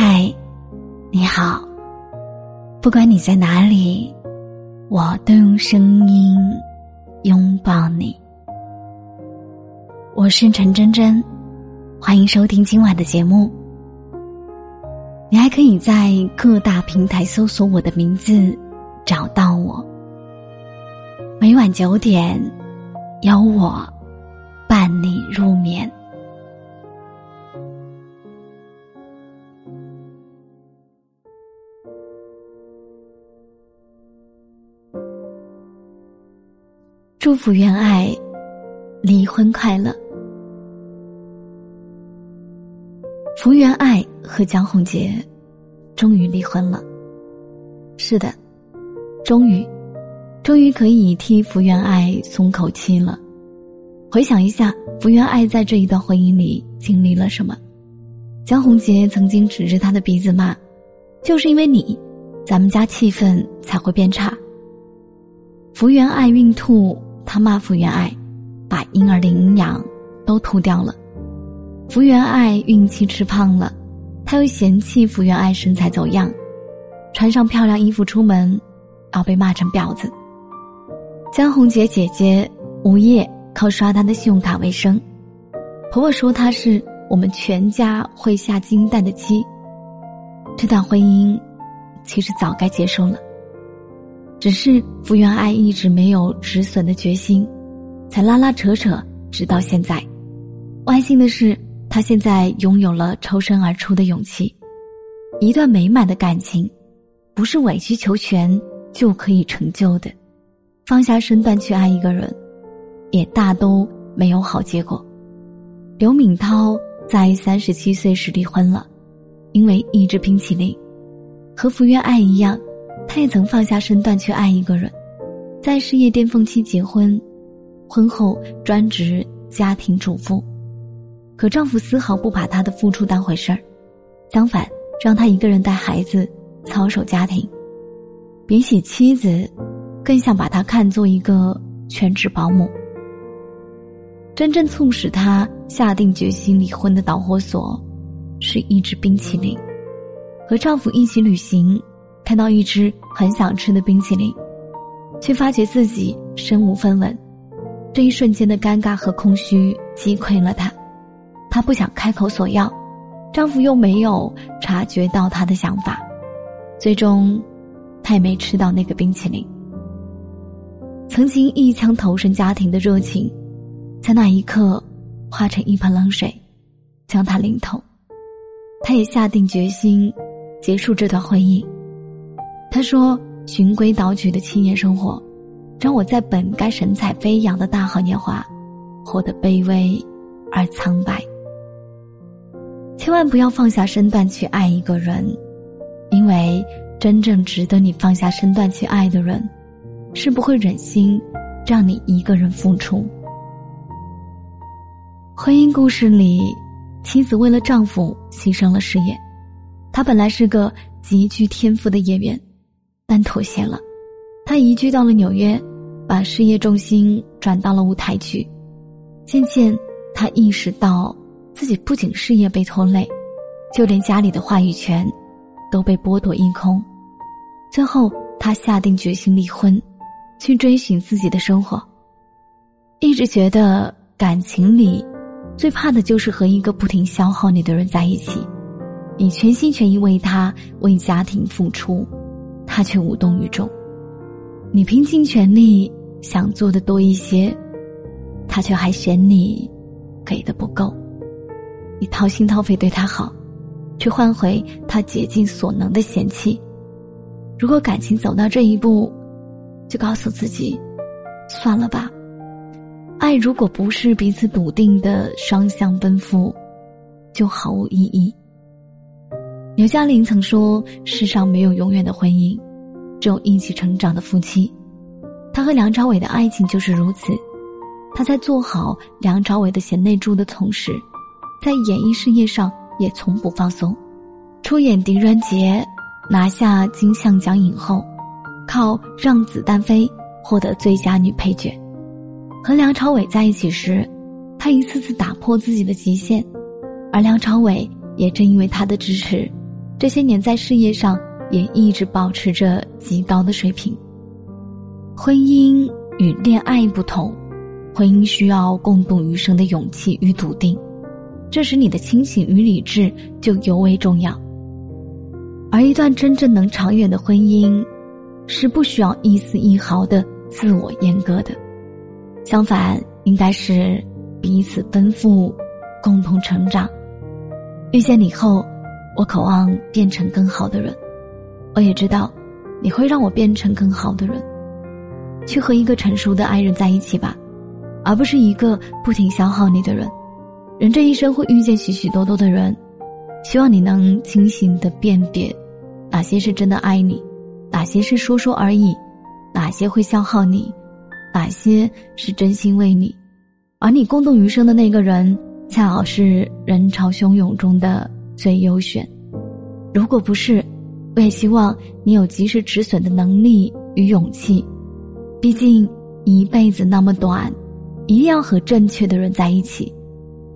嗨，你好。不管你在哪里，我都用声音拥抱你。我是陈真真，欢迎收听今晚的节目。你还可以在各大平台搜索我的名字，找到我。每晚九点，有我伴你入眠。祝福原爱离婚快乐。福原爱和江宏杰终于离婚了。是的，终于，终于可以替福原爱松口气了。回想一下，福原爱在这一段婚姻里经历了什么？江宏杰曾经指着他的鼻子骂：“就是因为你，咱们家气氛才会变差。”福原爱孕吐。他骂福原爱，把婴儿的营养都吐掉了。福原爱孕期吃胖了，他又嫌弃福原爱身材走样，穿上漂亮衣服出门，要被骂成婊子。江宏杰姐姐无业靠刷她的信用卡为生，婆婆说她是我们全家会下金蛋的鸡。这段婚姻其实早该结束了。只是福原爱一直没有止损的决心，才拉拉扯扯，直到现在。万幸的是，她现在拥有了抽身而出的勇气。一段美满的感情，不是委曲求全就可以成就的。放下身段去爱一个人，也大都没有好结果。刘敏涛在三十七岁时离婚了，因为一支冰淇淋，和福原爱一样。她也曾放下身段去爱一个人，在事业巅峰期结婚，婚后专职家庭主妇，可丈夫丝毫不把她的付出当回事儿，相反让她一个人带孩子，操守家庭，比起妻子，更像把她看作一个全职保姆。真正促使她下定决心离婚的导火索，是一支冰淇淋，和丈夫一起旅行。看到一只很想吃的冰淇淋，却发觉自己身无分文，这一瞬间的尴尬和空虚击溃了她。她不想开口索要，丈夫又没有察觉到她的想法，最终，她也没吃到那个冰淇淋。曾经一腔投身家庭的热情，在那一刻化成一盆冷水，将她淋透。她也下定决心结束这段婚姻。他说：“循规蹈矩的七年生活，让我在本该神采飞扬的大好年华，活得卑微而苍白。千万不要放下身段去爱一个人，因为真正值得你放下身段去爱的人，是不会忍心让你一个人付出。”婚姻故事里，妻子为了丈夫牺牲了事业，她本来是个极具天赋的演员。但妥协了，他移居到了纽约，把事业重心转到了舞台剧。渐渐，他意识到自己不仅事业被拖累，就连家里的话语权都被剥夺一空。最后，他下定决心离婚，去追寻自己的生活。一直觉得感情里最怕的就是和一个不停消耗你的人在一起，你全心全意为他为家庭付出。他却无动于衷，你拼尽全力想做的多一些，他却还嫌你给的不够。你掏心掏肺对他好，却换回他竭尽所能的嫌弃。如果感情走到这一步，就告诉自己，算了吧。爱如果不是彼此笃定的双向奔赴，就毫无意义。刘嘉玲曾说：“世上没有永远的婚姻，只有一起成长的夫妻。”他和梁朝伟的爱情就是如此。他在做好梁朝伟的贤内助的同时，在演艺事业上也从不放松。出演《狄仁杰》，拿下金像奖影后，靠《让子弹飞》获得最佳女配角。和梁朝伟在一起时，他一次次打破自己的极限，而梁朝伟也正因为他的支持。这些年在事业上也一直保持着极高的水平。婚姻与恋爱不同，婚姻需要共度余生的勇气与笃定，这时你的清醒与理智就尤为重要。而一段真正能长远的婚姻，是不需要一丝一毫的自我阉割的，相反，应该是彼此奔赴，共同成长。遇见你后，我渴望变成更好的人，我也知道，你会让我变成更好的人。去和一个成熟的爱人在一起吧，而不是一个不停消耗你的人。人这一生会遇见许许多多的人，希望你能清醒的辨别，哪些是真的爱你，哪些是说说而已，哪些会消耗你，哪些是真心为你。而你共度余生的那个人，恰好是人潮汹涌中的最优选。如果不是，我也希望你有及时止损的能力与勇气。毕竟，一辈子那么短，一定要和正确的人在一起。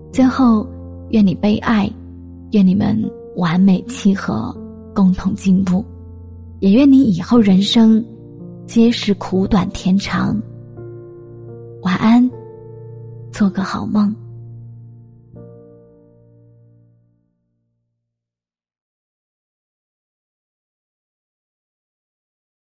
最后，愿你被爱，愿你们完美契合，共同进步，也愿你以后人生皆是苦短天长。晚安，做个好梦。